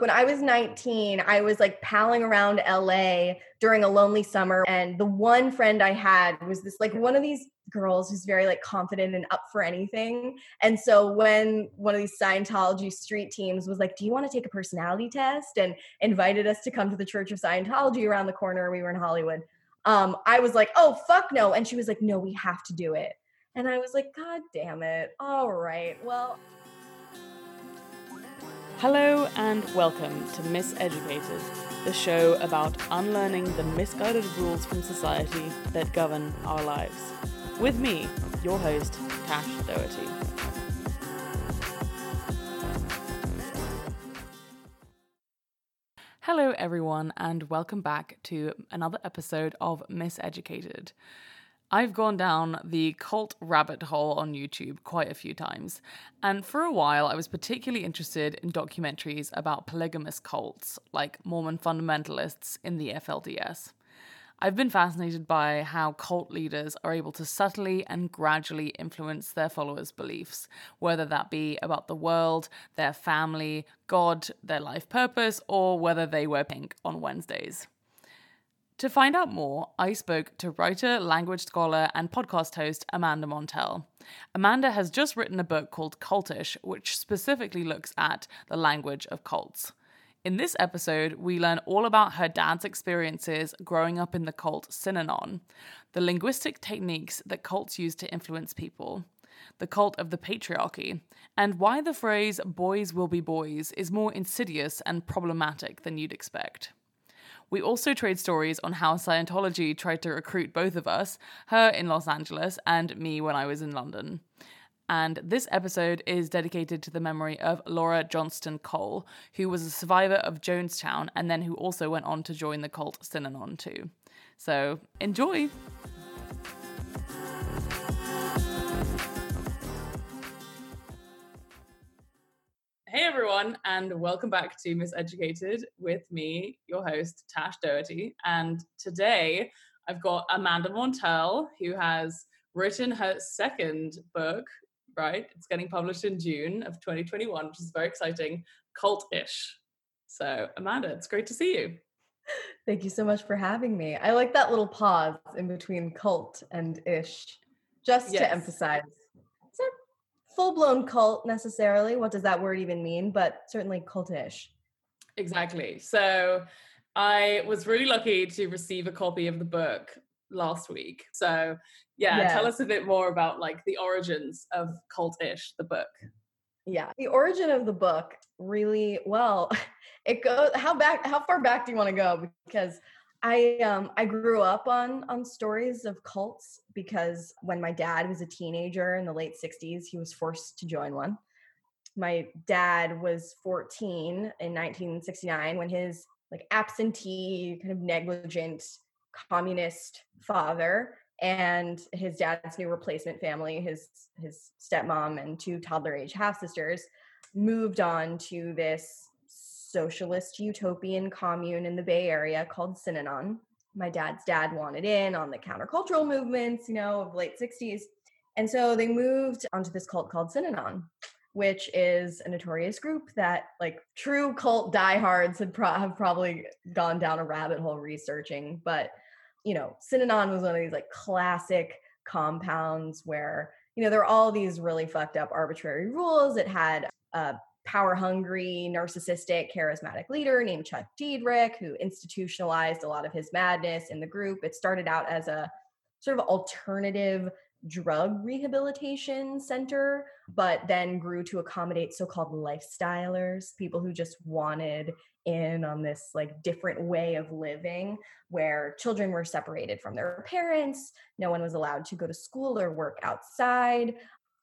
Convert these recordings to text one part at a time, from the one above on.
When I was 19, I was like palling around LA during a lonely summer. And the one friend I had was this like one of these girls who's very like confident and up for anything. And so when one of these Scientology street teams was like, Do you want to take a personality test? and invited us to come to the Church of Scientology around the corner, we were in Hollywood. Um, I was like, Oh, fuck no. And she was like, No, we have to do it. And I was like, God damn it. All right. Well, Hello and welcome to Miseducated, the show about unlearning the misguided rules from society that govern our lives. With me, your host, Tash Doherty. Hello, everyone, and welcome back to another episode of Miseducated. I've gone down the cult rabbit hole on YouTube quite a few times, and for a while I was particularly interested in documentaries about polygamous cults, like Mormon fundamentalists in the FLDS. I've been fascinated by how cult leaders are able to subtly and gradually influence their followers' beliefs, whether that be about the world, their family, God, their life purpose, or whether they wear pink on Wednesdays. To find out more, I spoke to writer, language scholar, and podcast host Amanda Montell. Amanda has just written a book called Cultish, which specifically looks at the language of cults. In this episode, we learn all about her dad's experiences growing up in the cult Synanon, the linguistic techniques that cults use to influence people, the cult of the patriarchy, and why the phrase boys will be boys is more insidious and problematic than you'd expect. We also trade stories on how Scientology tried to recruit both of us, her in Los Angeles and me when I was in London. And this episode is dedicated to the memory of Laura Johnston Kohl, who was a survivor of Jonestown and then who also went on to join the cult Synanon too. So enjoy! Hey everyone, and welcome back to Miseducated with me, your host, Tash Doherty. And today I've got Amanda Montell, who has written her second book, right? It's getting published in June of 2021, which is very exciting, Cult-ish. So, Amanda, it's great to see you. Thank you so much for having me. I like that little pause in between cult and ish, just yes. to emphasize full blown cult necessarily. What does that word even mean? But certainly cultish. Exactly. So I was really lucky to receive a copy of the book last week. So yeah, yeah. tell us a bit more about like the origins of cultish, the book. Yeah, the origin of the book really well. It goes how back how far back do you want to go? Because I um I grew up on on stories of cults because when my dad was a teenager in the late 60s, he was forced to join one. My dad was 14 in 1969 when his like absentee, kind of negligent communist father and his dad's new replacement family, his his stepmom and two toddler age half sisters, moved on to this socialist utopian commune in the Bay Area called Synanon. My dad's dad wanted in on the countercultural movements, you know, of late 60s. And so they moved onto this cult called Synanon, which is a notorious group that like true cult diehards had pro- have probably gone down a rabbit hole researching. But, you know, Synanon was one of these like classic compounds where, you know, there are all these really fucked up arbitrary rules. It had a power hungry, narcissistic, charismatic leader named Chuck Dederich, who institutionalized a lot of his madness in the group. It started out as a sort of alternative drug rehabilitation center, but then grew to accommodate so called lifestylers, people who just wanted in on this like different way of living where children were separated from their parents no one was allowed to go to school or work outside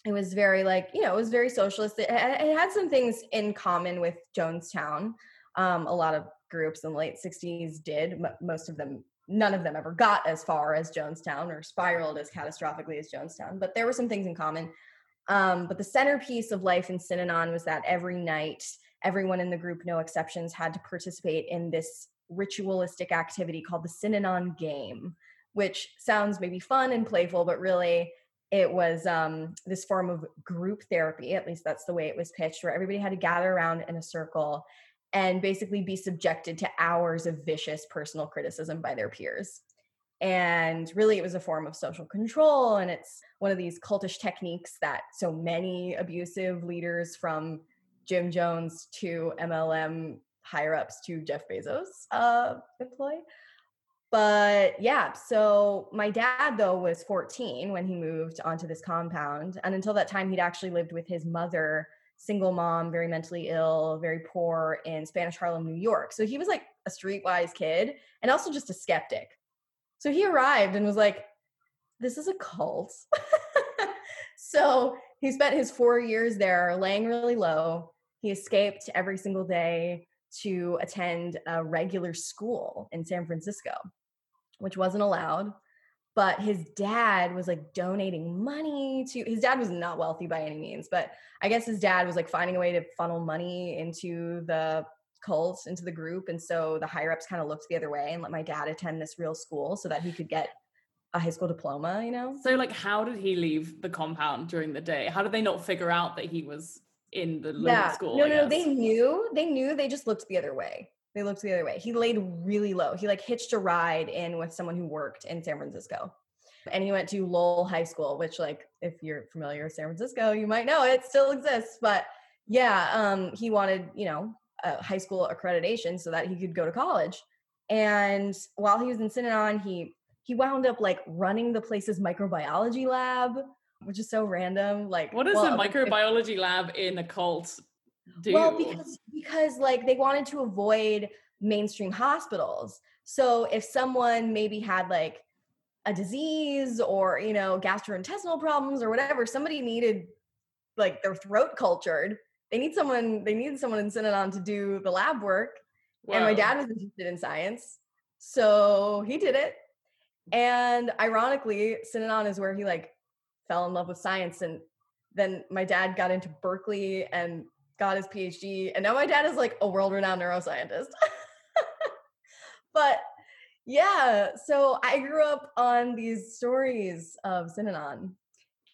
it was very like you know it was very socialist it, it had some things in common with jonestown um, a lot of groups in the late 60s did M- most of them none of them ever got as far as jonestown or spiraled as catastrophically as jonestown but there were some things in common um, but the centerpiece of life in synanon was that every night everyone in the group no exceptions had to participate in this ritualistic activity called the synanon game which sounds maybe fun and playful but really it was um, this form of group therapy at least that's the way it was pitched where everybody had to gather around in a circle and basically be subjected to hours of vicious personal criticism by their peers. And really, it was a form of social control. And it's one of these cultish techniques that so many abusive leaders from Jim Jones to MLM higher ups to Jeff Bezos uh, employ. But yeah, so my dad, though, was 14 when he moved onto this compound. And until that time, he'd actually lived with his mother, single mom, very mentally ill, very poor in Spanish Harlem, New York. So he was like a streetwise kid and also just a skeptic. So he arrived and was like, this is a cult. so he spent his four years there laying really low. He escaped every single day to attend a regular school in San Francisco, which wasn't allowed. But his dad was like donating money to his dad was not wealthy by any means, but I guess his dad was like finding a way to funnel money into the cult, into the group. And so the higher ups kind of looked the other way and let my dad attend this real school so that he could get a high school diploma, you know? So, like, how did he leave the compound during the day? How did they not figure out that he was in the yeah. school. No, no, they knew. They knew. They just looked the other way. They looked the other way. He laid really low. He like hitched a ride in with someone who worked in San Francisco. And he went to Lowell High School, which like if you're familiar with San Francisco, you might know it still exists. But yeah, um, he wanted, you know, a high school accreditation so that he could go to college. And while he was in Synanon, he he wound up like running the place's microbiology lab which is so random. Like, what does well, a microbiology if, lab in a cult do? Well, because because like they wanted to avoid mainstream hospitals. So if someone maybe had like a disease or you know gastrointestinal problems or whatever, somebody needed like their throat cultured. They need someone. They needed someone in Synanon to do the lab work. And my dad was interested in science, so he did it. And ironically, Synanon is where he like fell in love with science and then my dad got into Berkeley and got his PhD and now my dad is like a world-renowned neuroscientist. but yeah, so I grew up on these stories of Synanon.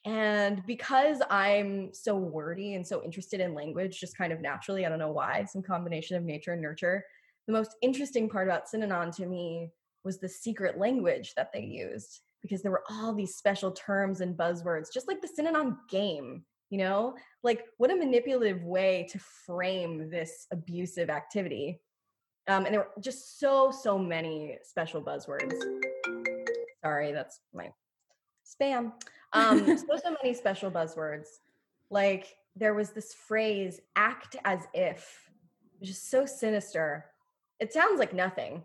And because I'm so wordy and so interested in language, just kind of naturally, I don't know why, some combination of nature and nurture, the most interesting part about Synanon to me was the secret language that they used because there were all these special terms and buzzwords, just like the Synanon game, you know? Like, what a manipulative way to frame this abusive activity. Um, and there were just so, so many special buzzwords. Sorry, that's my spam. Um, so, so many special buzzwords. Like, there was this phrase, act as if, which is so sinister. It sounds like nothing,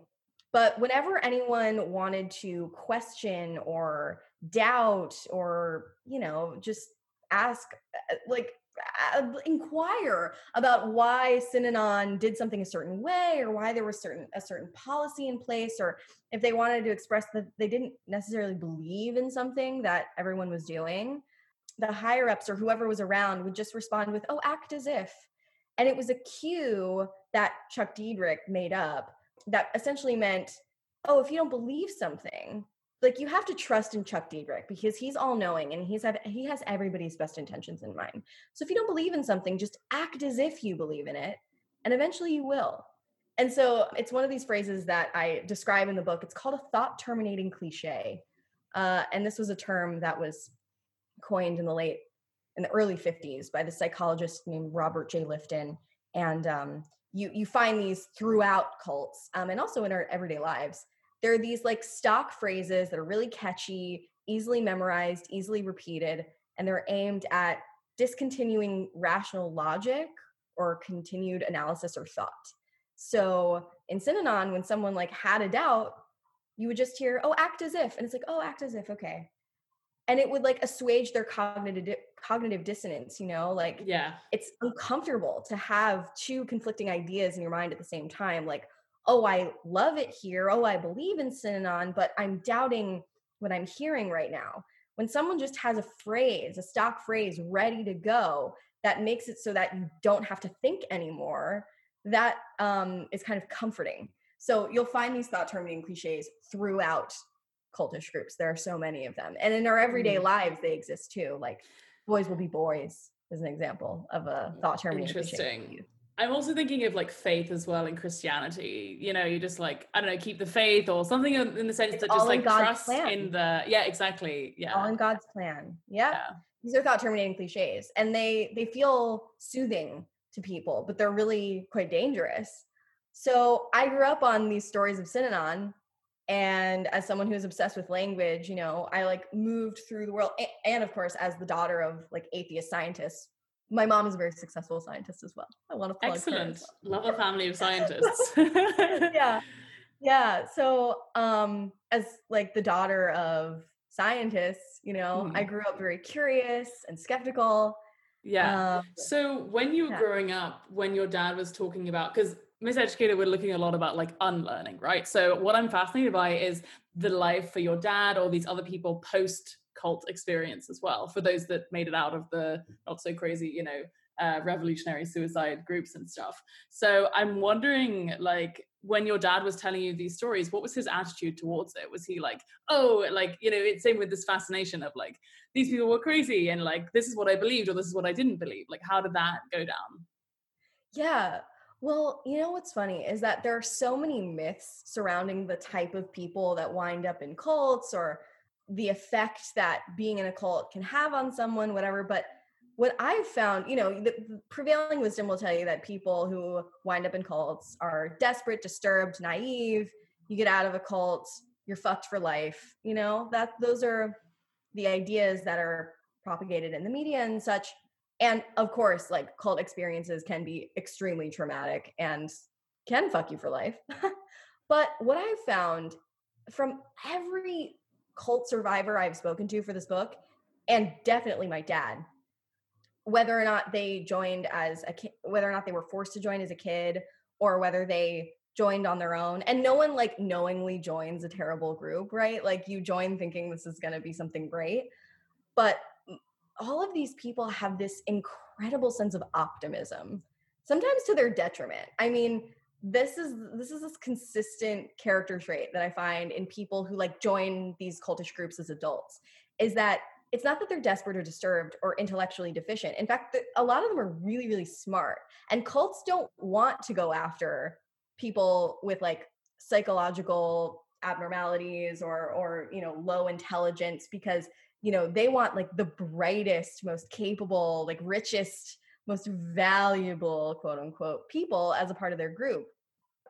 but whenever anyone wanted to question or doubt or, you know, just ask, uh, like, uh, inquire about why Synanon did something a certain way or why there was certain a certain policy in place or if they wanted to express that they didn't necessarily believe in something that everyone was doing the higher ups or whoever was around would just respond with oh act as if. And it was a cue that Chuck Dederich made up that essentially meant, oh, if you don't believe something, like you have to trust in Chuck Dederich because he's all knowing and he's have, he has everybody's best intentions in mind. So if you don't believe in something, just act as if you believe in it, and eventually you will. And so it's one of these phrases that I describe in the book. It's called a thought terminating cliche, uh, and this was a term that was coined in the late in the early 50s by the psychologist named Robert J. Lifton. And um, you you find these throughout cults um, and also in our everyday lives there are these like stock phrases that are really catchy easily memorized easily repeated and they're aimed at discontinuing rational logic or continued analysis or thought. So in synanon when someone like had a doubt you would just hear oh act as if and it's like oh act as if okay. And it would like assuage their cognitive cognitive dissonance you know like yeah. it's uncomfortable to have two conflicting ideas in your mind at the same time like oh i love it here oh i believe in synanon but i'm doubting what i'm hearing right now when someone just has a phrase a stock phrase ready to go that makes it so that you don't have to think anymore that um, is kind of comforting so you'll find these thought terminating cliches throughout cultish groups. There are so many of them. And in our everyday mm. lives, they exist too. Like boys will be boys is an example of a thought terminating. Interesting. I'm also thinking of like faith as well in Christianity. You know, you just like I don't know, keep the faith or something in the sense It's that just like trust plan. in the yeah, exactly. Yeah. all in God's plan. Yep. yeah. These are thought terminating cliches and they they feel soothing to people, but they're really quite dangerous. So I grew up on these stories of Synanon. And as someone who's obsessed with language, you know, I like moved through the world. a- And of course, as the daughter of like atheist scientists, my mom is a very successful scientist as well. I want to plug Excellent. well. Love a family of scientists. yeah yeah so um as like the daughter of scientists you know i Mhm. grew up very curious and skeptical Yeah. um, So when you were Yeah. growing up, when your dad was talking about because Miseducated, we're looking a lot about like unlearning, right? So what I'm fascinated by is the life for your dad or these other people post cult experience as well. For those that made it out of the not so crazy, you know, uh, revolutionary suicide groups and stuff. So I'm wondering, like, when your dad was telling you these stories, what was his attitude towards it? Was he like, oh, like, you know, it's same with this fascination of like, these people were crazy and like, this is what I believed or this is what I didn't believe. Like, how did that go down? yeah well you know what's funny is that there are so many myths surrounding the type of people that wind up in cults or the effect that being in a cult can have on someone whatever but what I've found, you know, the prevailing wisdom will tell you that people who wind up in cults are desperate, disturbed, naive. You get out of a cult, you're fucked for life. You know, that those are the ideas that are propagated in the media and such. And of course, like cult experiences can be extremely traumatic and can fuck you for life. but what I've found from every cult survivor I've spoken to for this book, and definitely my dad, whether or not they joined as a kid, whether or not they were forced to join as a kid, or whether they joined on their own. And no one like knowingly joins a terrible group, right? Like you join thinking this is going to be something great. But all of these people have this incredible sense of optimism, sometimes to their detriment. I mean, this is this is this consistent character trait that I find in people who like join these cultish groups as adults is that it's not that they're desperate or disturbed or intellectually deficient. In fact, the, a lot of them are really, really smart. And cults don't want to go after people with like psychological abnormalities or or you know low intelligence because you know they want like the brightest most capable like richest most valuable quote unquote people as a part of their group.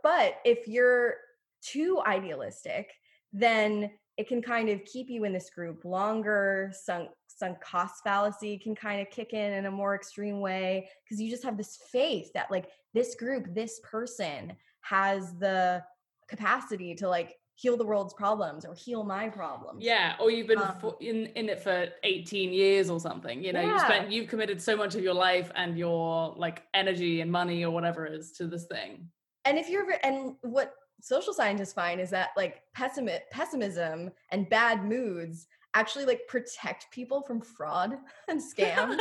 But if you're too idealistic then it can kind of keep you in this group longer. Sunk sunk cost fallacy can kind of kick in in a more extreme way because you just have this faith that like this group this person has the capacity to like heal the world's problems or heal my problems Yeah, or you've been Um, for, in in it for 18 years or something. You know, you Yeah. spent you've committed so much of your life and your like energy and money or whatever it is to this thing. and if you're and what social scientists find is that like pessimi- pessimism and bad moods actually like protect people from fraud and scams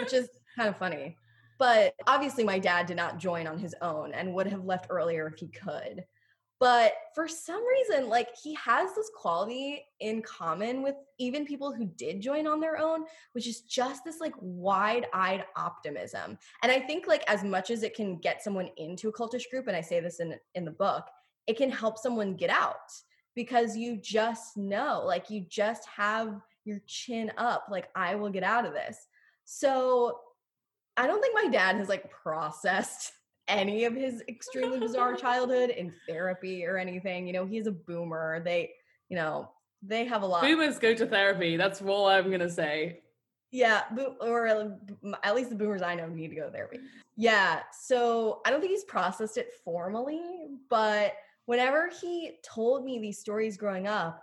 which is kind of funny but obviously my dad did not join on his own and would have left earlier if he could but for some reason like he has this quality in common with even people who did join on their own which is just this like wide-eyed optimism. And i think like as much as it can get someone into a cultish group and i say this in in the book it can help someone get out because you just know like you just have your chin up like i will get out of this. So i don't think my dad has like processed any of his extremely bizarre childhood in therapy or anything you know he's a boomer they you know they have a lot Boomers go to therapy. That's all I'm gonna say. yeah, or uh, at least the boomers I know need to go to therapy. Yeah, so I don't think he's processed it formally, but whenever he told me these stories growing up,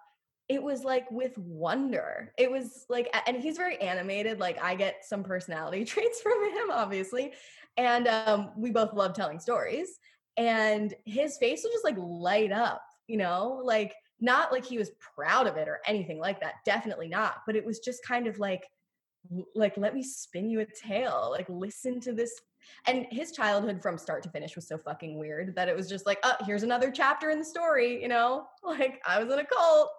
it was like with wonder. It was like, and he's very animated. Like I get some personality traits from him, obviously, and um, we both love telling stories. And his face would just like light up, you know, like not like he was proud of it or anything like that. Definitely not. But it was just kind of like like let me spin you a tale like listen to this and his childhood from start to finish was so fucking weird that it was just like oh here's another chapter in the story you know like i was in a cult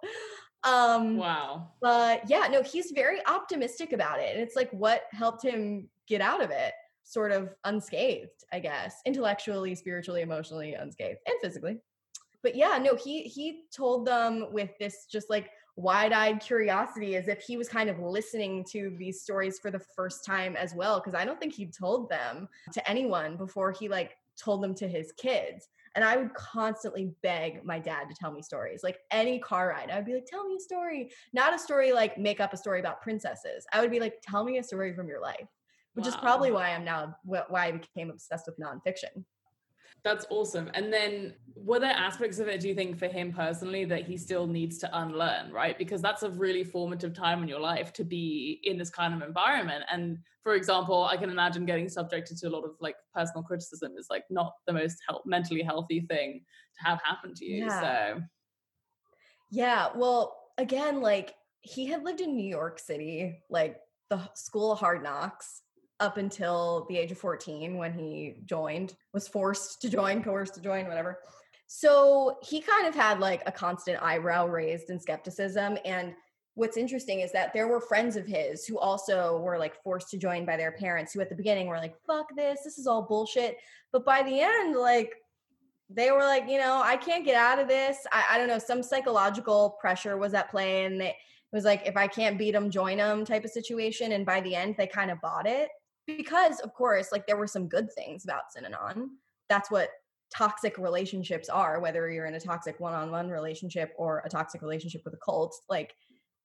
um Wow. but yeah no he's very optimistic about it and it's like what helped him get out of it sort of unscathed, I guess, intellectually, spiritually, emotionally unscathed, and physically. But yeah, no, he he told them with this just like wide-eyed curiosity as if he was kind of listening to these stories for the first time as well because i don't think he told them to anyone before he like told them to his kids and I would constantly beg my dad to tell me stories. Like any car ride, I would be like, tell me a story. Not a story like make up a story about princesses. I would be like, tell me a story from your life, which wow. is probably why I'm now, why I became obsessed with nonfiction. That's awesome. And then were there aspects of it, do you think, for him personally that he still needs to unlearn, right? Because that's a really formative time in your life to be in this kind of environment. And for example, I can imagine getting subjected to a lot of like personal criticism is like not the most help, mentally healthy thing to have happen to you. Yeah. So Yeah. Well, again, like he had lived in New York City, like the school of hard knocks up until the age of 14 when he joined, was forced to join, coerced to join, whatever. So he kind of had like a constant eyebrow raised and skepticism. And what's interesting is that there were friends of his who also were like forced to join by their parents, who at the beginning were like, fuck this, this is all bullshit. But by the end, like, they were like, you know, I can't get out of this. I, I don't know, some psychological pressure was at play. And they, it was like, if I can't beat them, join them type of situation. And by the end, they kind of bought it because of course like there were some good things about Synanon. That's what toxic relationships are whether you're in a toxic one-on-one relationship or a toxic relationship with a cult like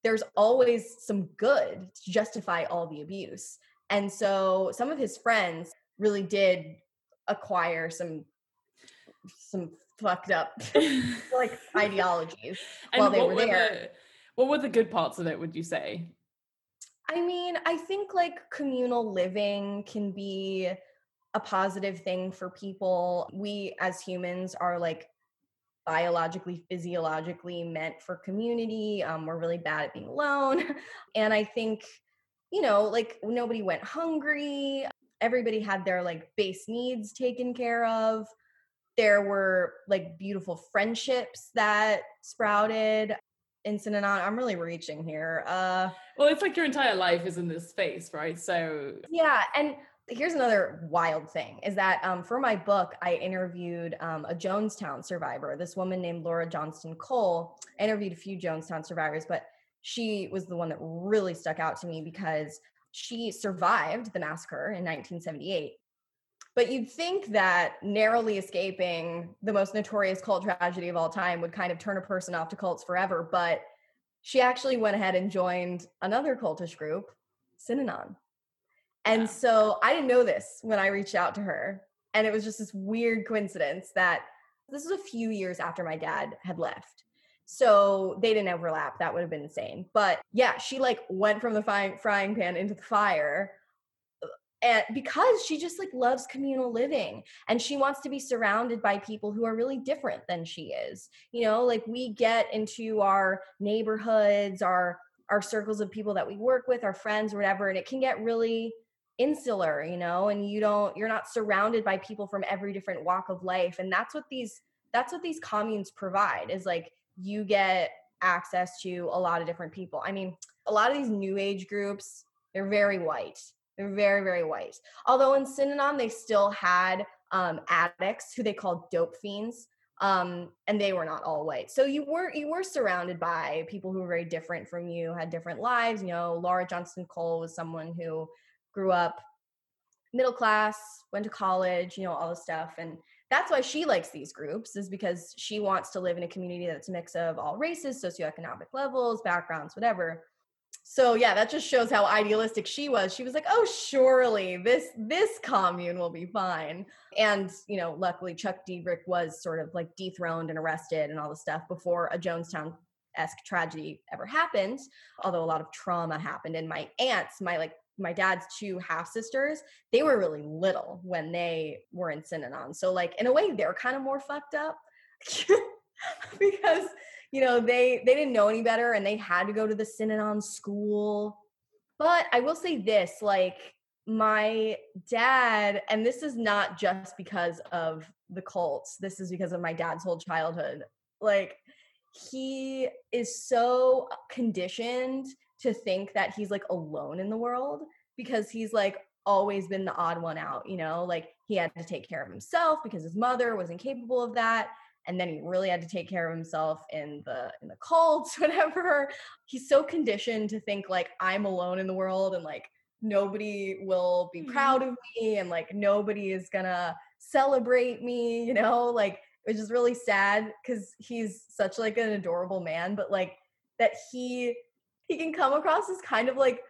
there's always some good to justify all the abuse. And so some of his friends really did acquire some some fucked up like ideologies while they were, there. the, what were the good parts of it would you say I mean, I think like communal living can be a positive thing for people. We as humans are like biologically, physiologically meant for community. Um, we're really bad at being alone. and I think, you know, like nobody went hungry. Everybody had their like base needs taken care of. There were like beautiful friendships that sprouted in on I'm really reaching here. Uh well, it's like your entire life is in this space, right? So yeah, and here's another wild thing is that um, for my book, I interviewed um, a Jonestown survivor, this woman named Laura Johnston Kohl. I interviewed a few Jonestown survivors, but she was the one that really stuck out to me because she survived the massacre in 1978 but you'd think that narrowly escaping the most notorious cult tragedy of all time would kind of turn a person off to cults forever. But she actually went ahead and joined another cultish group, Synanon. And yeah. so I didn't know this when I reached out to her. And it was just this weird coincidence that this was a few years after my dad had left. So they didn't overlap. That would have been insane. But yeah, she like went from the frying pan into the fire and because she just like loves communal living and she wants to be surrounded by people who are really different than she is you know like we get into our neighborhoods our our circles of people that we work with our friends whatever and it can get really insular you know and you don't you're not surrounded by people from every different walk of life and that's what these that's what these communes provide is like you get access to a lot of different people. I mean a lot of these new age groups they're very white they're very, very white. Although in Synanon, they still had um, addicts who they called dope fiends. Um, and they were not all white. So you were you were surrounded by people who were very different from you, had different lives. You know, Laura Johnston Kohl was someone who grew up middle class, went to college, you know, all this stuff. And that's why she likes these groups, is because she wants to live in a community that's a mix of all races, socioeconomic levels, backgrounds, whatever so yeah that just shows how idealistic she was. She was like oh surely this this commune will be fine. And you know luckily chuck dederich was sort of like dethroned and arrested and all the stuff before a jonestown esque tragedy ever happened although a lot of trauma happened. And my aunts my like my dad's two half sisters they were really little when they were in synanon. So like in a way they're kind of more fucked up because you know, they they didn't know any better and they had to go to the Synanon school. But I will say this, like my dad, and this is not just because of the cults, this is because of my dad's whole childhood. Like he is so conditioned to think that he's like alone in the world because he's like always been the odd one out, you know, like he had to take care of himself because his mother was incapable of that. And then he really had to take care of himself in the in the cults, whatever. He's so conditioned to think like I'm alone in the world and like nobody will be mm-hmm. proud of me and like nobody is gonna celebrate me, you know, like which is really sad because he's such like an adorable man, but like that he he can come across as kind of like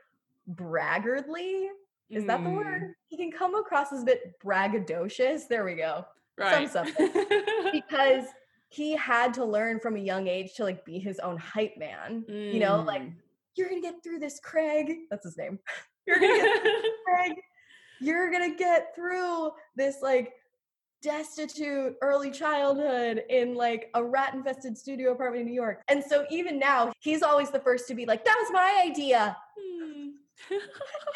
braggardly. Is that the word? Mm. He can come across as a bit braggadocious. There we go. Right. Some because he had to learn from a young age to like be his own hype man. Mm. You know, like mm. you're gonna get through this, Craig. That's his name. You're gonna get through this, Craig. You're gonna get through this like destitute early childhood in like a rat infested studio apartment in New York. And so even now, he's always the first to be like, that was my idea. Hmm.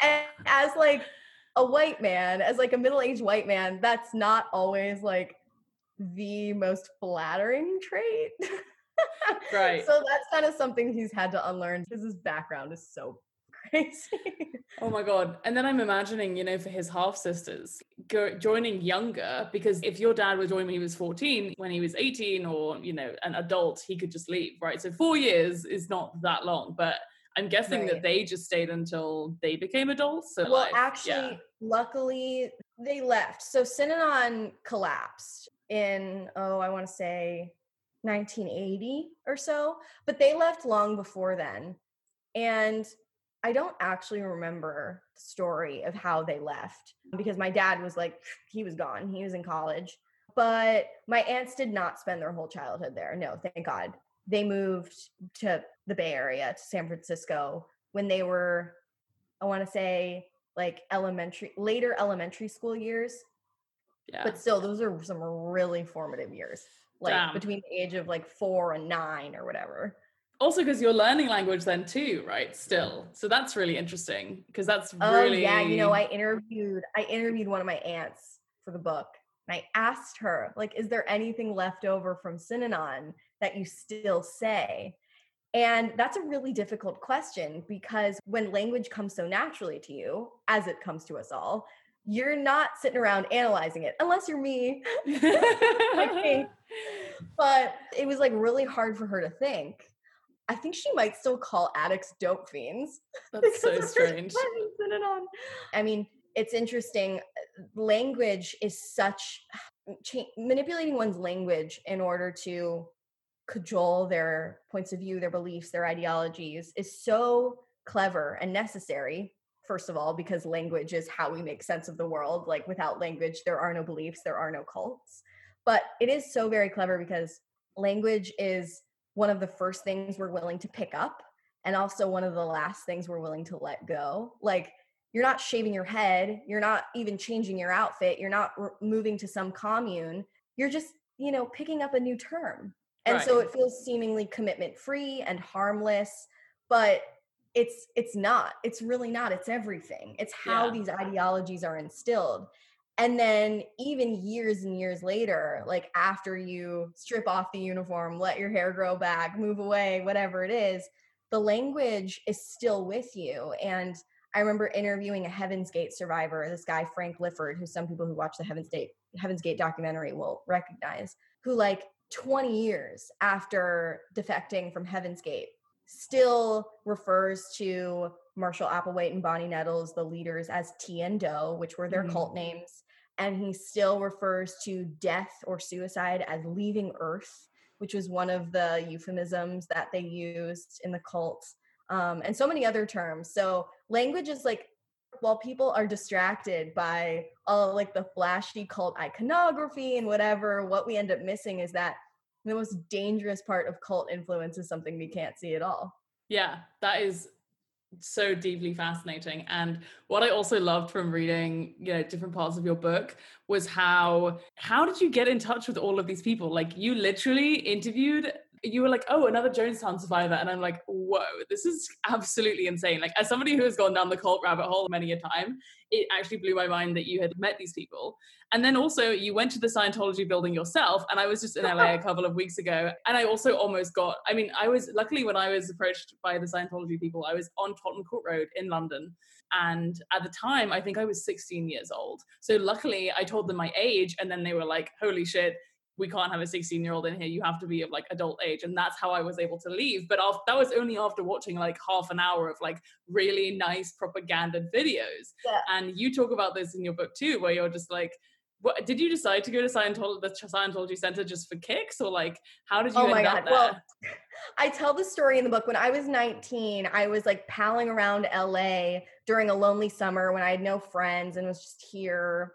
and as like a white man, as like a middle aged white man, that's not always like the most flattering trait. right. So that's kind of something he's had to unlearn because his background is so crazy. oh my god! And then I'm imagining, you know, for his half sisters go, joining younger because if your dad was joining when he was 14, when he was 18, or you know, an adult, he could just leave, right? So four years is not that long, but I'm guessing right. that they just stayed until they became adults. So well, like, actually, yeah. luckily they left. So Synanon collapsed in oh, I want to say 1980 or so, but they left long before then. And I don't actually remember the story of how they left because my dad was like, he was gone. He was in college. But my aunts did not spend their whole childhood there. No, thank God. They moved to the Bay Area, to San Francisco, when they were, I want to say, like elementary, later elementary school years. Yeah. But still, those are some really formative years, like Damn. between the age of like four and nine or whatever also because you're learning language then too right still so that's really interesting because that's oh, really yeah you know i interviewed i interviewed one of my aunts for the book and i asked her like is there anything left over from synanon that you still say and that's a really difficult question because when language comes so naturally to you as it comes to us all you're not sitting around analyzing it unless you're me like me but it was like really hard for her to think I think she might still call addicts dope fiends. That's so strange. I mean, it's interesting. Uh, language is such cha- manipulating one's language in order to cajole their points of view, their beliefs, their ideologies is so clever and necessary. First of all, because language is how we make sense of the world. Like without language, there are no beliefs, there are no cults. But it is so very clever because language is one of the first things we're willing to pick up and also one of the last things we're willing to let go like you're not shaving your head you're not even changing your outfit you're not r- moving to some commune you're just you know picking up a new term and right. so it feels seemingly commitment free and harmless but it's it's not it's really not it's everything it's how yeah. these ideologies are instilled and then even years and years later like after you strip off the uniform let your hair grow back move away whatever it is the language is still with you and i remember interviewing a heaven's gate survivor this guy frank lyford who some people who watch the heaven's gate heaven's gate documentary will recognize who like 20 years after defecting from heaven's gate still refers to Marshall Applewhite and Bonnie Nettles, the leaders, as Ti and Do, which were their mm-hmm. cult names. And he still refers to death or suicide as leaving earth which was one of the euphemisms that they used in the cult um, and so many other terms. So language is like while people are distracted by all like the flashy cult iconography and whatever what we end up missing is that the most dangerous part of cult influence is something we can't see at all. Yeah that is so deeply fascinating and what i also loved from reading you know different parts of your book was how how did you get in touch with all of these people? Like you literally interviewed you were like oh another jonestown survivor and i'm like whoa, this is absolutely insane. Like, as somebody who has gone down the cult rabbit hole many a time, it actually blew my mind that you had met these people. And then also, you went to the Scientology building yourself. And I was just in LA a couple of weeks ago. And I also almost got, I mean, I was luckily when I was approached by the Scientology people, I was on Tottenham Court Road in London. And at the time, I think I was 16 years old. So luckily, I told them my age. And then they were like, holy shit we can't have a 16 year old in here you have to be of like adult age and that's how i was able to leave but after, that was only after watching like half an hour of like really nice propaganda videos yeah. and you talk about this in your book too where you're just like what did you decide to go to Scientology, the Scientology Center just for kicks, or like how did you oh end God. up there? Well, I tell the story in the book. When I was 19, I was like palling around LA during a lonely summer when I had no friends and was just here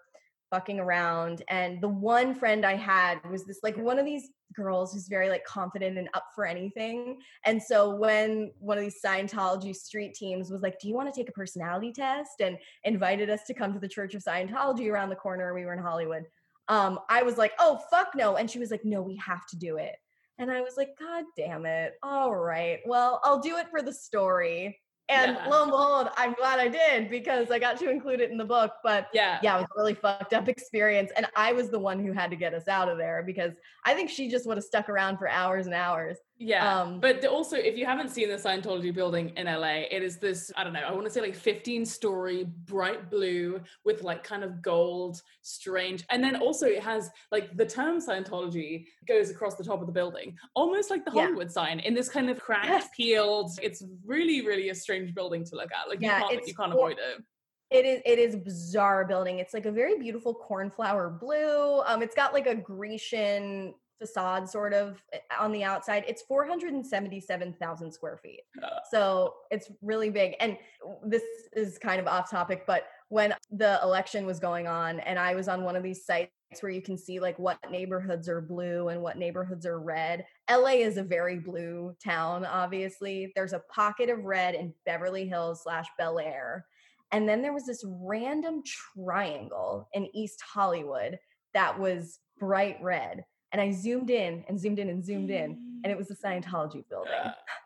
fucking around and the one friend i had was this like one of these girls who's very like confident and up for anything and so when one of these scientology street teams was like do you want to take a personality test? and invited us to come to the church of scientology around the corner we were in hollywood um i was like oh fuck no and she was like no we have to do it and i was like god damn it all right well i'll do it for the story and yeah. lo and behold, I'm glad I did because I got to include it in the book. But yeah, yeah, it was a really fucked up experience. And I was the one who had to get us out of there because I think she just would have stuck around for hours and hours. Yeah. Um, but also, if you haven't seen the Scientology building in LA, it is this, I don't know, I want to say like 15 story, bright blue with like kind of gold, strange. And then also, it has like the term Scientology goes across the top of the building, almost like the Hollywood yeah. sign in this kind of cracked, yes. peeled. It's really, really a strange building to look at. Like, yeah, you can't, you can't avoid it. It is it is bizarre building. It's like a very beautiful cornflower blue. Um, it's got like a Grecian facade sort of eh, on the outside it's 477,000 square feet so it's really big and this is kind of off topic but when the election was going on and I was on one of these sites where you can see like what neighborhoods are blue and what neighborhoods are red. LA is a very blue town, obviously. There's a pocket of red in Beverly Hills slash Bel Air. And then there was this random triangle in East Hollywood that was bright red. And I zoomed in and zoomed in and zoomed in, and it was the Scientology building.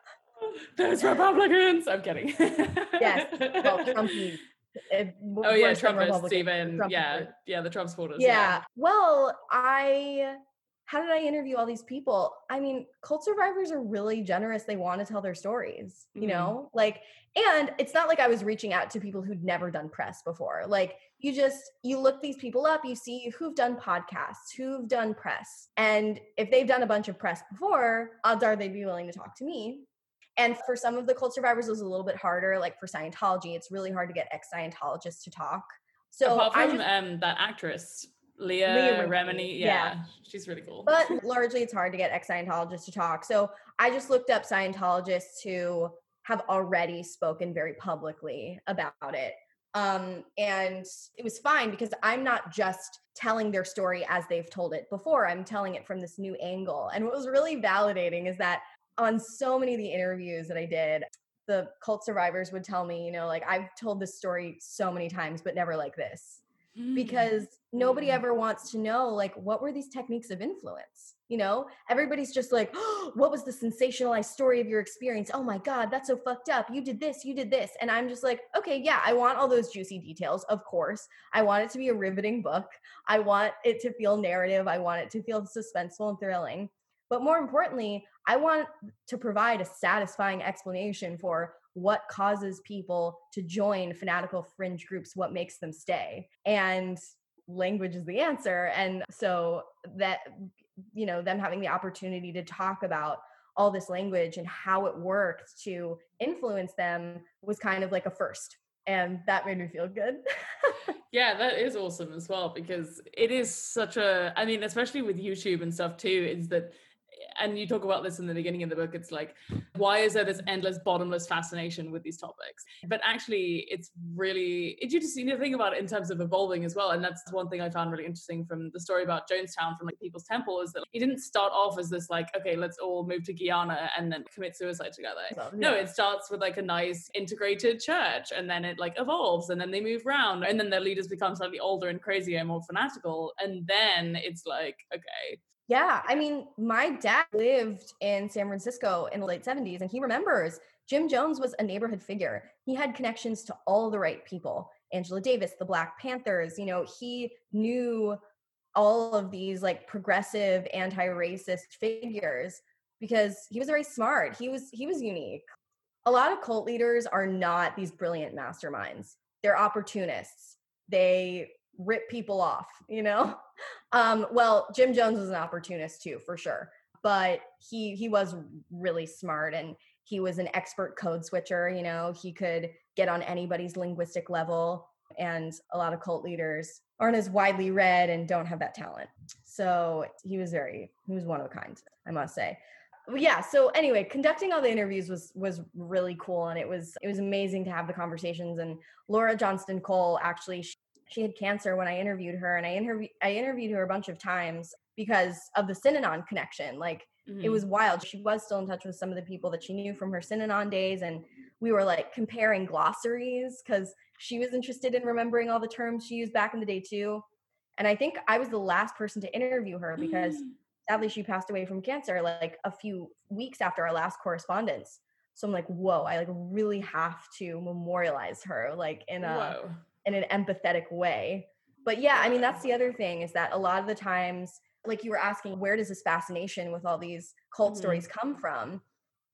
Those Republicans. I'm kidding. yes. Well, Trumpies. oh yeah, Trumpists even. Trump yeah, yeah, the Trump supporters. Yeah. yeah. Well, I how did I interview all these people? I mean, cult survivors are really generous. They want to tell their stories, you mm-hmm. know? Like, and it's not like I was reaching out to people who'd never done press before. Like, you just you look these people up, you see who've done podcasts, who've done press. And if they've done a bunch of press before, odds are they'd be willing to talk to me. And for some of the cult survivors, it was a little bit harder. Like for Scientology, it's really hard to get ex-Scientologists to talk. So apart from just, um, that actress Leah, Leah Remini. Yeah, yeah, she's really cool. But largely, it's hard to get ex Scientologists to talk. So I just looked up Scientologists who have already spoken very publicly about it. Um, and it was fine because I'm not just telling their story as they've told it before, I'm telling it from this new angle. And what was really validating is that on so many of the interviews that I did, the cult survivors would tell me, you know, like I've told this story so many times, but never like this mm. because nobody ever wants to know like what were these techniques of influence you know? Everybody's just like oh, what was the sensationalized story of your experience? Oh my god that's so fucked up. You did this you did this. And i'm just like okay yeah i want all those juicy details of course. I want it to be a riveting book. I want it to feel narrative. I want it to feel suspenseful and thrilling. But more importantly i want to provide a satisfying explanation for what causes people to join fanatical fringe groups what makes them stay. And language is the answer. And so that you know them having the opportunity to talk about all this language and how it worked to influence them was kind of like a first and that made me feel good. Yeah that is awesome as well because it is such a i mean especially with youtube and stuff too is that and you talk about this in the beginning of the book it's like why is there this endless bottomless fascination with these topics but actually it's really you just you know think about it in terms of evolving as well and that's one thing i found really interesting from the story about jonestown from like people's temple is that he didn't start off as this like okay let's all move to guyana and then commit suicide together yeah. no it starts with like a nice integrated church and then it like evolves and then they move around and then their leaders become slightly older and crazier and more fanatical and then it's like okay yeah, I mean, my dad lived in San Francisco in the late 70s and he remembers Jim Jones was a neighborhood figure. He had connections to all the right people. Angela Davis, the Black Panthers, you know, he knew all of these like progressive anti-racist figures because he was very smart. He was he was unique. A lot of cult leaders are not these brilliant masterminds. They're opportunists. They rip people off, you know? Um, well, Jim Jones was an opportunist too, for sure. But he he was really smart and he was an expert code switcher, you know, he could get on anybody's linguistic level. And a lot of cult leaders aren't as widely read and don't have that talent. So he was very, he was one of a kind, I must say. Yeah. So anyway, conducting all the interviews was was really cool, and it was it was amazing to have the conversations. And Laura Johnston Kohl actually she, had cancer when I interviewed her, and I interviewed I interviewed her a bunch of times because of the Synanon connection. Like mm-hmm. it was wild. She was still in touch with some of the people that she knew from her Synanon days, and we were like comparing glossaries because she was interested in remembering all the terms she used back in the day too. And I think I was the last person to interview her because mm. sadly she passed away from cancer like a few weeks after our last correspondence. So I'm like, whoa, I like really have to memorialize her like in a whoa. In an empathetic way. But yeah, I mean that's the other thing is that a lot of the times like you were asking where does this fascination with all these cult mm-hmm. stories come from?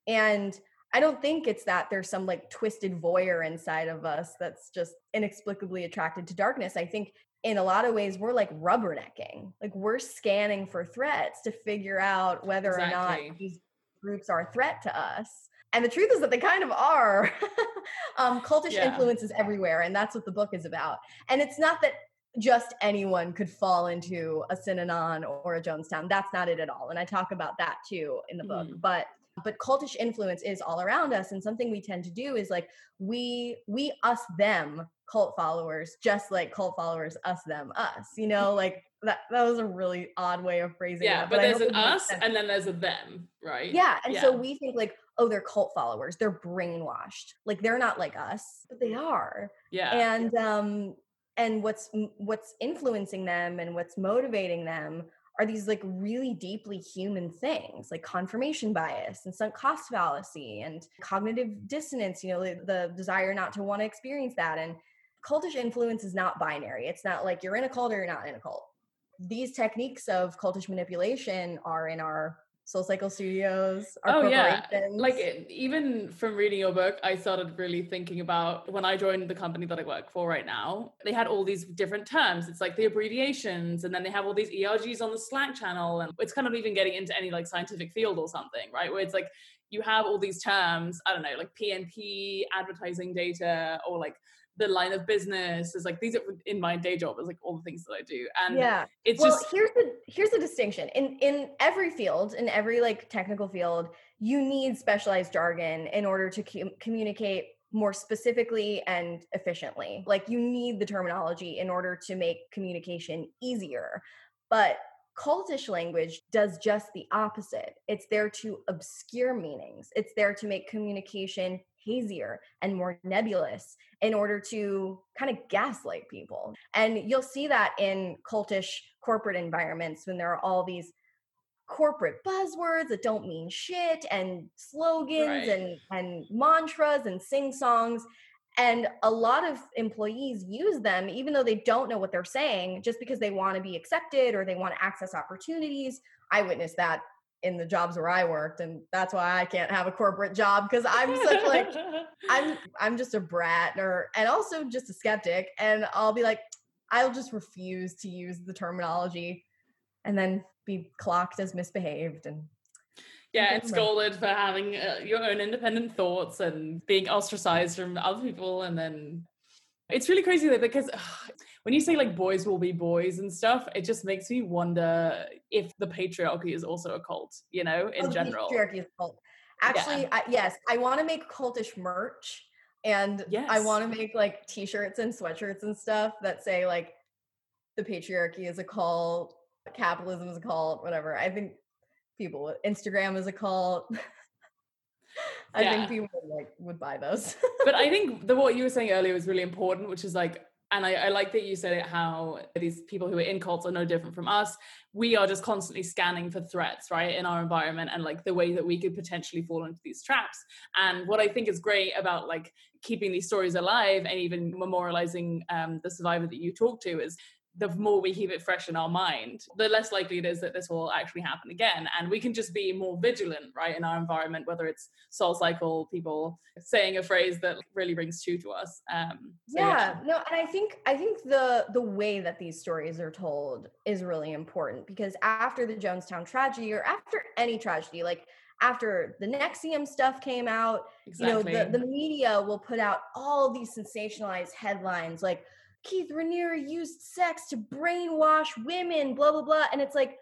And I don't think it's that there's some like twisted voyeur inside of us that's just inexplicably attracted to darkness. I think in a lot of ways we're like rubbernecking. Like we're scanning for threats to figure out whether exactly. or not these groups are a threat to us. And the truth is that they kind of are. um, cultish yeah. influence is everywhere, and that's what the book is about. And it's not that just anyone could fall into a Synanon or a Jonestown. That's not it at all. And I talk about that too in the book. Mm. But but cultish influence is all around us and something we tend to do is like we we us them cult followers just like cult followers us them us you know like that that was a really odd way of phrasing yeah that, but, but there's an us and then there's a them right yeah and yeah. so we think like oh they're cult followers they're brainwashed like they're not like us but they are yeah and um and what's what's influencing them and what's motivating them are these like really deeply human things like confirmation bias and sunk cost fallacy and cognitive dissonance you know the, the desire not to want to experience that and cultish influence is not binary it's not like you're in a cult or you're not in a cult. These techniques of cultish manipulation are in our Soul Cycle Studios. oh yeah, like even from reading your book, I started really thinking about when I joined the company that I work for right now. They had all these different terms. It's like the abbreviations, and then they have all these ERGs on the Slack channel, and it's kind of even getting into any like scientific field or something, right? Where it's like you have all these terms. I don't know, like PNP, advertising data, or like the line of business is like these are in my day job is like all the things that I do. And yeah, it's well, just here's the here's the distinction in in every field, in every like technical field, you need specialized jargon in order to com- communicate more specifically and efficiently. Like you need the terminology in order to make communication easier. But cultish language does just the opposite. It's there to obscure meanings. It's there to make communication hazier and more nebulous in order to kind of gaslight people. And you'll see that in cultish corporate environments when there are all these corporate buzzwords that don't mean shit and slogans right. and and mantras and sing songs and a lot of employees use them even though they don't know what they're saying just because they want to be accepted or they want to access opportunities i witnessed that in the jobs where I worked and that's why I can't have a corporate job because I'm such like I'm I'm just a brat or and also just a skeptic and I'll be like I'll just refuse to use the terminology and then be clocked as misbehaved and yeah and scolded for having uh, your own independent thoughts and being ostracized from other people and then it's really crazy though because ugh, when you say like boys will be boys and stuff, it just makes me wonder if the patriarchy is also a cult, you know, in oh, general. Patriarchy is a cult. Actually, yeah. I, yes, I want to make cultish merch and yes. I want to make like t-shirts and sweatshirts and stuff that say like the patriarchy is a cult, capitalism is a cult, whatever. I think people Instagram is a cult. I yeah. think people would, like would buy those. but I think the what you were saying earlier was really important, which is like and I, I, like that you said it how these people who are in cults are no different from us we are just constantly scanning for threats right in our environment and like the way that we could potentially fall into these traps and what i think is great about like keeping these stories alive and even memorializing um, the survivor that you talk to is the more we keep it fresh in our mind, the less likely it is that this will actually happen again. And we can just be more vigilant, right, in our environment, whether it's Soul Cycle people saying a phrase that really rings true to us. Um, so yeah, yeah, no, and I think I think the the way that these stories are told is really important because after the Jonestown tragedy or after any tragedy, like after the NXIVM stuff came out, exactly. you know, the, the media will put out all these sensationalized headlines like Keith Raniere used sex to brainwash women, blah, blah, blah. And it's like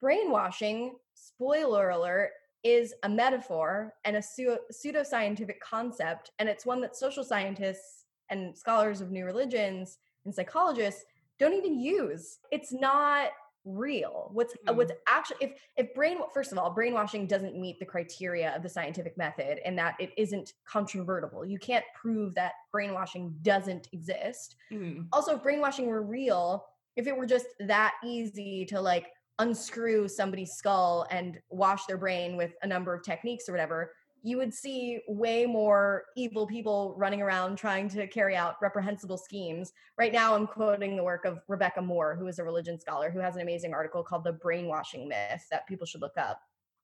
brainwashing, spoiler alert, is a metaphor and a pseudo pseudoscientific concept. And it's one that social scientists and scholars of new religions and psychologists don't even use. It's not real what's mm. what's actually if if brain first of all brainwashing doesn't meet the criteria of the scientific method and that it isn't controvertible you can't prove that brainwashing doesn't exist mm. also if brainwashing were real if it were just that easy to like unscrew somebody's skull and wash their brain with a number of techniques or whatever you would see way more evil people running around trying to carry out reprehensible schemes. Right now, I'm quoting the work of Rebecca Moore, who is a religion scholar, who has an amazing article called The Brainwashing Myth that people should look up.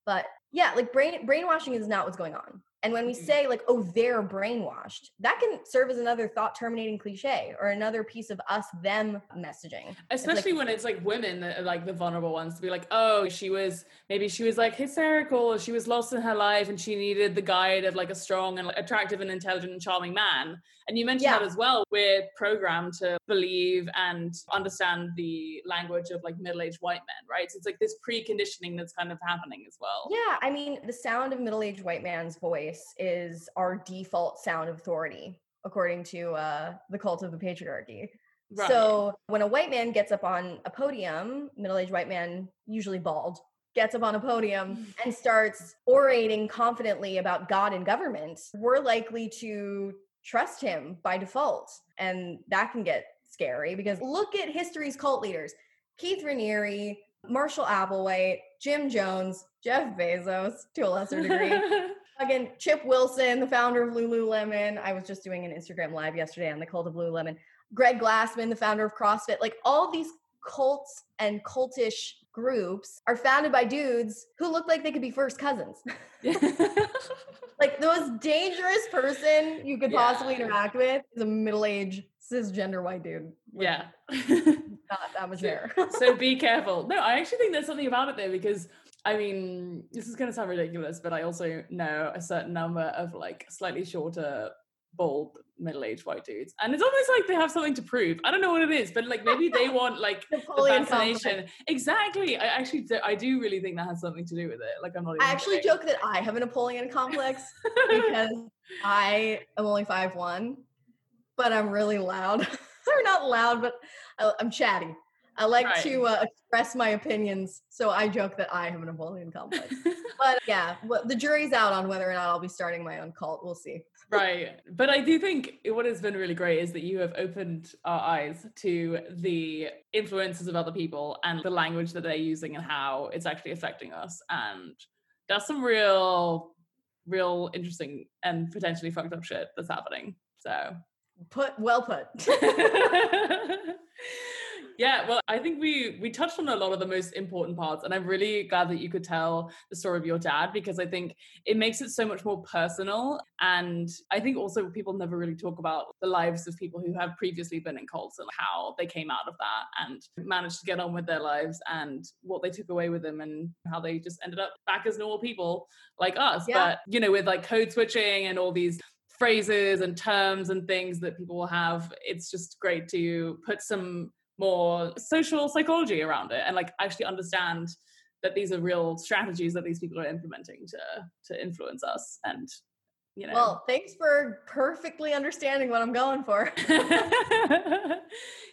But yeah, like brain brainwashing is not what's going on. And when we mm-hmm. say like, oh, they're brainwashed, that can serve as another thought terminating cliche or another piece of us them messaging. Especially it's like, when it's like women that are like the vulnerable ones to be like, oh, she was maybe she was like hysterical or she was lost in her life and she needed the guide of like a strong and like, attractive and intelligent and charming man. And you mentioned yeah. that as well. We're programmed to believe and understand the language of like middle-aged white men, right? So it's like this preconditioning that's kind of happening as well. Yeah. I mean, the sound of middle-aged white man's voice is our default sound of authority, according to uh, the cult of the patriarchy. Right. So when a white man gets up on a podium, middle-aged white man, usually bald, gets up on a podium and starts orating confidently about God and government, we're likely to trust him by default. And that can get scary because look at history's cult leaders. Keith Raniere, Marshall Applewhite, Jim Jones, Jeff Bezos to a lesser degree. Again, Chip Wilson, the founder of Lululemon. I was just doing an Instagram live yesterday on the cult of Lululemon. Greg Glassman, the founder of CrossFit. Like all these cults and cultish groups are founded by dudes who look like they could be first cousins. like the most dangerous person you could yeah. possibly interact with is a middle-aged cisgender white dude. Yeah. not that much there. so be careful. No, I actually think there's something about it there because I mean, this is going to sound ridiculous, but I also know a certain number of like slightly shorter, bald, middle-aged white dudes, and it's almost like they have something to prove. I don't know what it is, but like maybe they want like Napoleon the fascination. Exactly. I actually, do, I do really think that has something to do with it. Like I'm not. I actually kidding. joke that I have a Napoleon complex because I am only five one, but I'm really loud. or not loud, but uh, I'm chatty. I like right. to uh, express my opinions, so I joke that I have a Napoleon complex. but yeah, well, the jury's out on whether or not I'll be starting my own cult. We'll see. right, but I do think what has been really great is that you have opened our eyes to the influences of other people and the language that they're using and how it's actually affecting us. And that's some real, real interesting and potentially fucked up shit that's happening. So put well put. yeah well i think we we touched on a lot of the most important parts and i'm really glad that you could tell the story of your dad because i think it makes it so much more personal and i think also people never really talk about the lives of people who have previously been in cults and how they came out of that and managed to get on with their lives and what they took away with them and how they just ended up back as normal people like us yeah. but you know with like code switching and all these phrases and terms and things that people will have it's just great to put some more social psychology around it and like actually understand that these are real strategies that these people are implementing to to influence us and you know. Well thanks for perfectly understanding what i'm going for.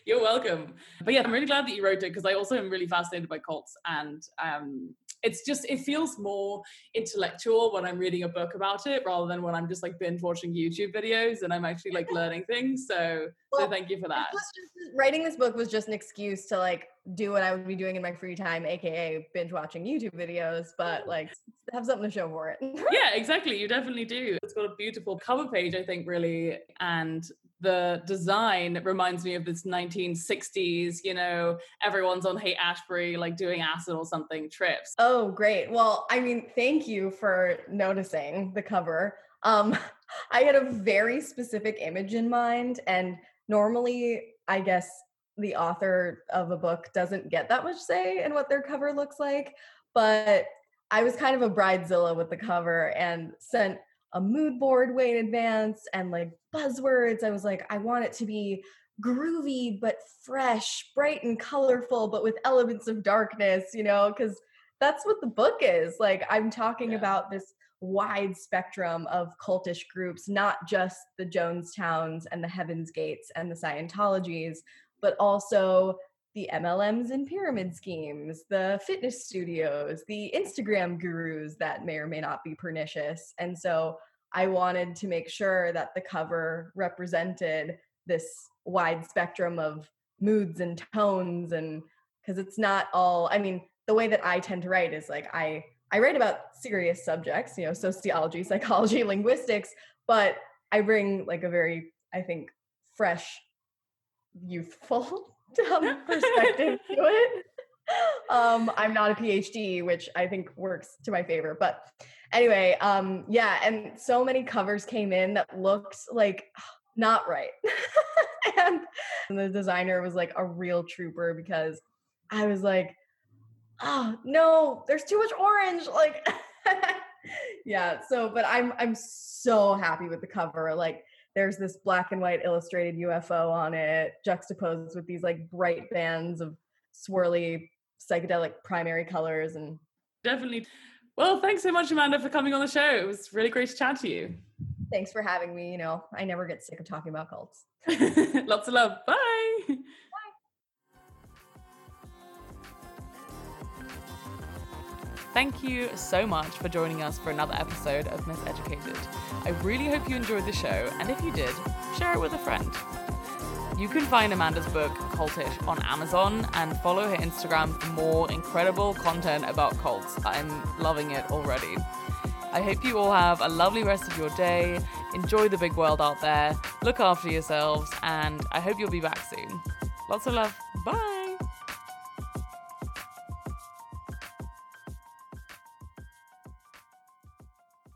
You're welcome. But yeah i'm really glad that you wrote it because i also am really fascinated by cults and um it's just it feels more intellectual when I'm reading a book about it rather than when I'm just like binge watching YouTube videos and I'm actually like learning things. So well, so thank you for that. Just, writing this book was just an excuse to like do what I would be doing in my free time, aka binge watching YouTube videos, but mm. like have something to show for it. yeah, exactly. You definitely do. It's got a beautiful cover page, I think, really, and the design reminds me of this 1960s, you know, everyone's on Haight Ashbury, like doing acid or something trips. Oh, great. Well, I mean, thank you for noticing the cover. Um, I had a very specific image in mind, and normally, I guess the author of a book doesn't get that much say in what their cover looks like, but I was kind of a bridezilla with the cover and sent a mood board way in advance and like buzzwords. I was like, I want it to be groovy but fresh, bright and colorful, but with elements of darkness, you know, because that's what the book is. Like, I'm talking yeah. about this wide spectrum of cultish groups, not just the Jonestowns and the Heaven's Gates and the Scientologies, but also the MLMs and pyramid schemes, the fitness studios, the Instagram gurus that may or may not be pernicious. And so I wanted to make sure that the cover represented this wide spectrum of moods and tones and because it's not all I mean the way that I tend to write is like I I write about serious subjects, you know, sociology, psychology, linguistics, but I bring like a very I think fresh youthful um, perspective to it. Um, I'm not a PhD, which I think works to my favor. But anyway, um, yeah, and so many covers came in that looked like not right. and the designer was like a real trooper because I was like, oh no, there's too much orange. Like yeah, so but I'm I'm so happy with the cover. Like there's this black and white illustrated UFO on it, juxtaposed with these like bright bands of swirly psychedelic primary colors and definitely. Well, thanks so much, Amanda, for coming on the show. It was really great to chat to you. Thanks for having me. You know, I never get sick of talking about cults. Lots of love. Bye. Thank you so much for joining us for another episode of Miseducated. I really hope you enjoyed the show, and if you did, share it with a friend. You can find Amanda's book, Cultish, on Amazon and follow her Instagram for more incredible content about cults. I'm loving it already. I hope you all have a lovely rest of your day. Enjoy the big world out there. Look after yourselves, and I hope you'll be back soon. Lots of love. Bye.